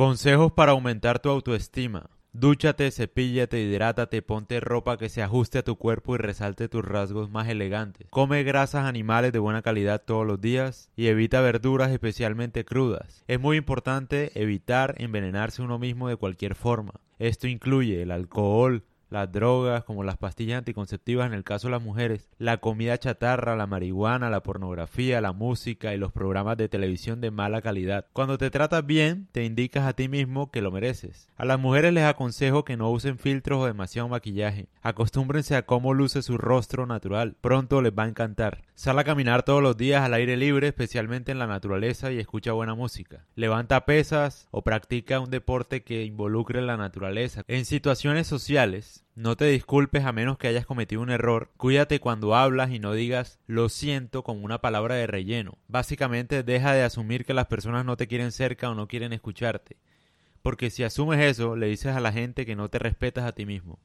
Consejos para aumentar tu autoestima. Dúchate, cepíllate, hidrátate, ponte ropa que se ajuste a tu cuerpo y resalte tus rasgos más elegantes. Come grasas animales de buena calidad todos los días y evita verduras especialmente crudas. Es muy importante evitar envenenarse uno mismo de cualquier forma. Esto incluye el alcohol, las drogas, como las pastillas anticonceptivas en el caso de las mujeres, la comida chatarra, la marihuana, la pornografía, la música y los programas de televisión de mala calidad. Cuando te tratas bien, te indicas a ti mismo que lo mereces. A las mujeres les aconsejo que no usen filtros o demasiado maquillaje. Acostúmbrense a cómo luce su rostro natural. Pronto les va a encantar. Sal a caminar todos los días al aire libre, especialmente en la naturaleza, y escucha buena música. Levanta pesas o practica un deporte que involucre la naturaleza. En situaciones sociales, no te disculpes a menos que hayas cometido un error. Cuídate cuando hablas y no digas lo siento como una palabra de relleno. Básicamente deja de asumir que las personas no te quieren cerca o no quieren escucharte. Porque si asumes eso, le dices a la gente que no te respetas a ti mismo.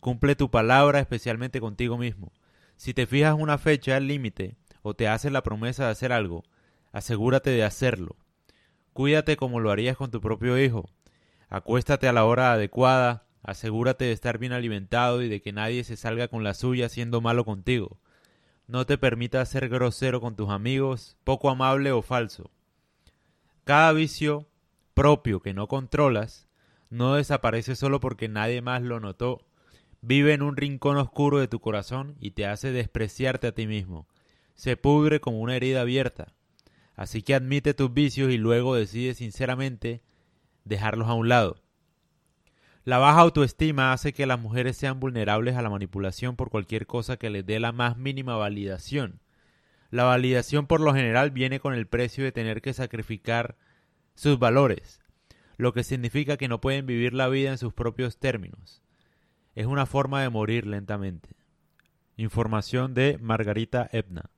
Cumple tu palabra especialmente contigo mismo. Si te fijas una fecha límite o te haces la promesa de hacer algo, asegúrate de hacerlo. Cuídate como lo harías con tu propio hijo. Acuéstate a la hora adecuada, asegúrate de estar bien alimentado y de que nadie se salga con la suya siendo malo contigo. No te permitas ser grosero con tus amigos, poco amable o falso. Cada vicio propio que no controlas no desaparece solo porque nadie más lo notó vive en un rincón oscuro de tu corazón y te hace despreciarte a ti mismo. Se pudre como una herida abierta. Así que admite tus vicios y luego decide sinceramente dejarlos a un lado. La baja autoestima hace que las mujeres sean vulnerables a la manipulación por cualquier cosa que les dé la más mínima validación. La validación por lo general viene con el precio de tener que sacrificar sus valores, lo que significa que no pueden vivir la vida en sus propios términos es una forma de morir lentamente. Información de Margarita Ebna.